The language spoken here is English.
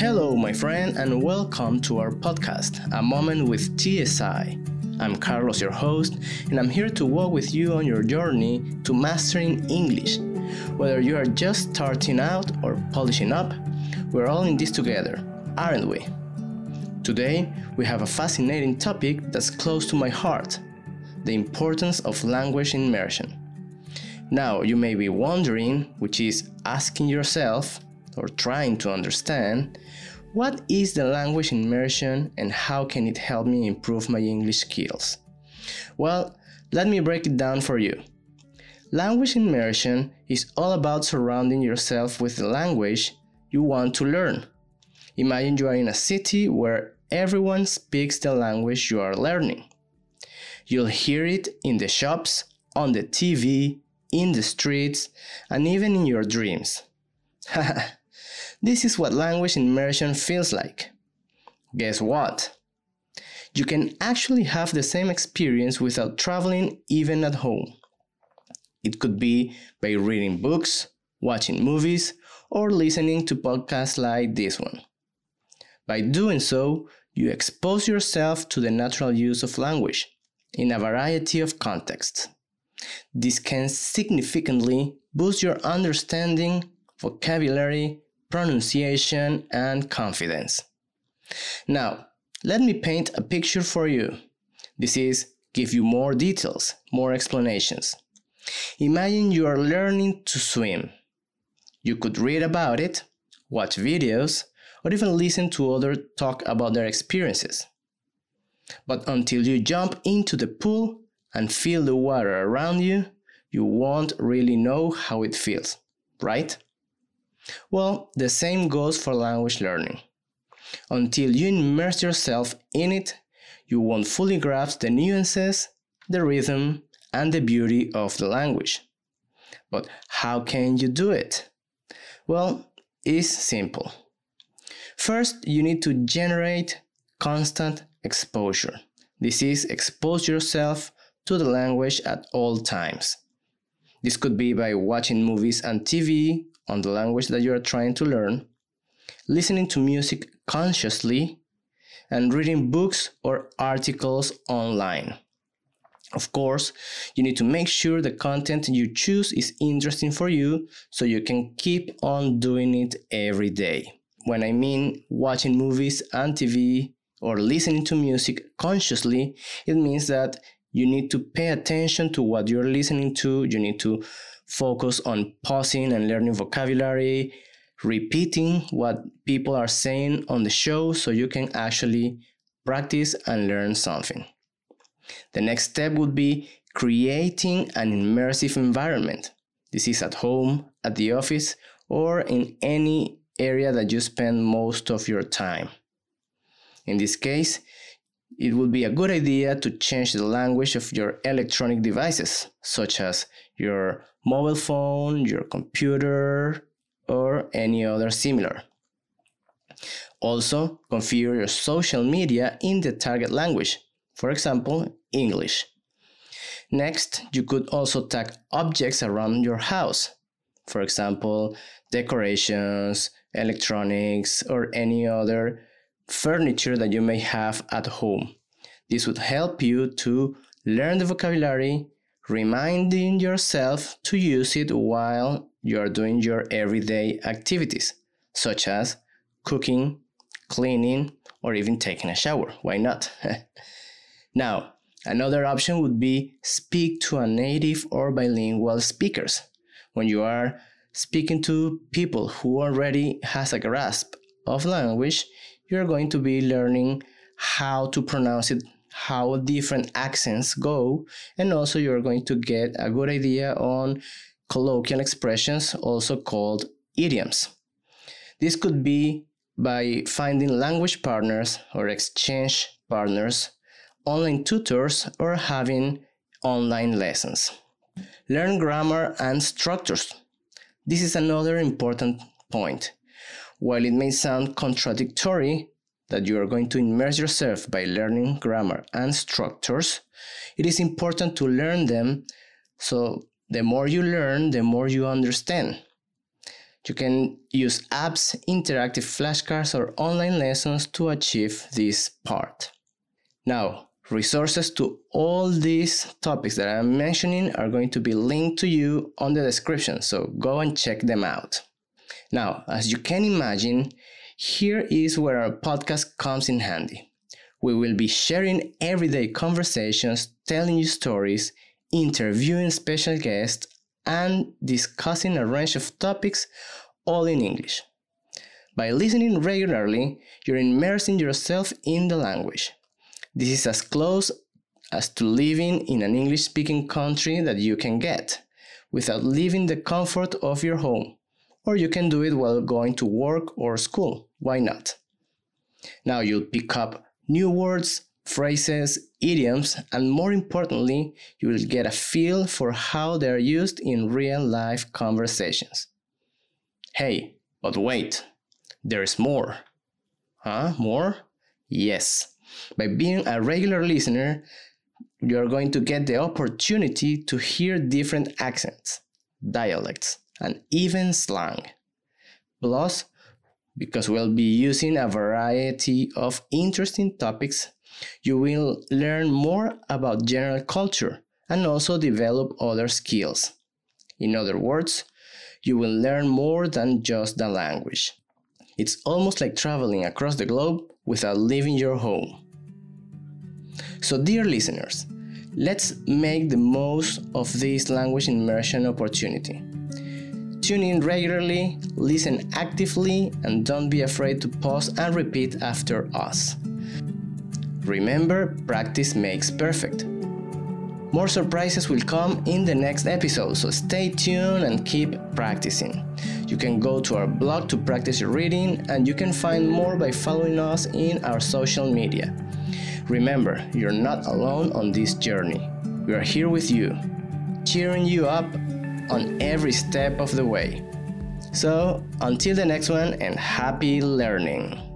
Hello, my friend, and welcome to our podcast, A Moment with TSI. I'm Carlos, your host, and I'm here to walk with you on your journey to mastering English. Whether you are just starting out or polishing up, we're all in this together, aren't we? Today, we have a fascinating topic that's close to my heart the importance of language immersion. Now, you may be wondering, which is asking yourself, or trying to understand what is the language immersion and how can it help me improve my English skills? Well, let me break it down for you. Language immersion is all about surrounding yourself with the language you want to learn. Imagine you are in a city where everyone speaks the language you are learning. You'll hear it in the shops, on the TV, in the streets, and even in your dreams. This is what language immersion feels like. Guess what? You can actually have the same experience without traveling even at home. It could be by reading books, watching movies, or listening to podcasts like this one. By doing so, you expose yourself to the natural use of language in a variety of contexts. This can significantly boost your understanding, vocabulary, pronunciation, and confidence. Now, let me paint a picture for you. This is give you more details, more explanations. Imagine you are learning to swim. You could read about it, watch videos, or even listen to others talk about their experiences. But until you jump into the pool and feel the water around you, you won't really know how it feels, right? Well, the same goes for language learning. Until you immerse yourself in it, you won't fully grasp the nuances, the rhythm, and the beauty of the language. But how can you do it? Well, it's simple. First, you need to generate constant exposure. This is expose yourself to the language at all times. This could be by watching movies and TV on the language that you are trying to learn, listening to music consciously, and reading books or articles online. Of course, you need to make sure the content you choose is interesting for you so you can keep on doing it every day. When I mean watching movies and TV or listening to music consciously, it means that you need to pay attention to what you're listening to, you need to focus on pausing and learning vocabulary, repeating what people are saying on the show so you can actually practice and learn something. The next step would be creating an immersive environment. This is at home, at the office, or in any area that you spend most of your time. In this case, it would be a good idea to change the language of your electronic devices, such as your mobile phone, your computer, or any other similar. Also, configure your social media in the target language, for example, English. Next, you could also tag objects around your house, for example, decorations, electronics, or any other furniture that you may have at home. This would help you to learn the vocabulary, reminding yourself to use it while you are doing your everyday activities, such as cooking, cleaning, or even taking a shower. Why not? now, another option would be speak to a native or bilingual speakers. When you are speaking to people who already has a grasp of language, you're going to be learning how to pronounce it, how different accents go, and also you're going to get a good idea on colloquial expressions, also called idioms. This could be by finding language partners or exchange partners, online tutors, or having online lessons. Learn grammar and structures. This is another important point. While it may sound contradictory that you are going to immerse yourself by learning grammar and structures, it is important to learn them so the more you learn, the more you understand. You can use apps, interactive flashcards, or online lessons to achieve this part. Now, resources to all these topics that I'm mentioning are going to be linked to you on the description, so go and check them out. Now, as you can imagine, here is where our podcast comes in handy. We will be sharing everyday conversations, telling you stories, interviewing special guests, and discussing a range of topics, all in English. By listening regularly, you're immersing yourself in the language. This is as close as to living in an English speaking country that you can get without leaving the comfort of your home. Or you can do it while going to work or school. Why not? Now you'll pick up new words, phrases, idioms, and more importantly, you will get a feel for how they are used in real life conversations. Hey, but wait, there's more. Huh? More? Yes. By being a regular listener, you are going to get the opportunity to hear different accents, dialects, and even slang. Plus, because we'll be using a variety of interesting topics, you will learn more about general culture and also develop other skills. In other words, you will learn more than just the language. It's almost like traveling across the globe without leaving your home. So, dear listeners, let's make the most of this language immersion opportunity. Tune in regularly, listen actively, and don't be afraid to pause and repeat after us. Remember, practice makes perfect. More surprises will come in the next episode, so stay tuned and keep practicing. You can go to our blog to practice your reading, and you can find more by following us in our social media. Remember, you're not alone on this journey. We are here with you, cheering you up on every step of the way. So, until the next one, and happy learning!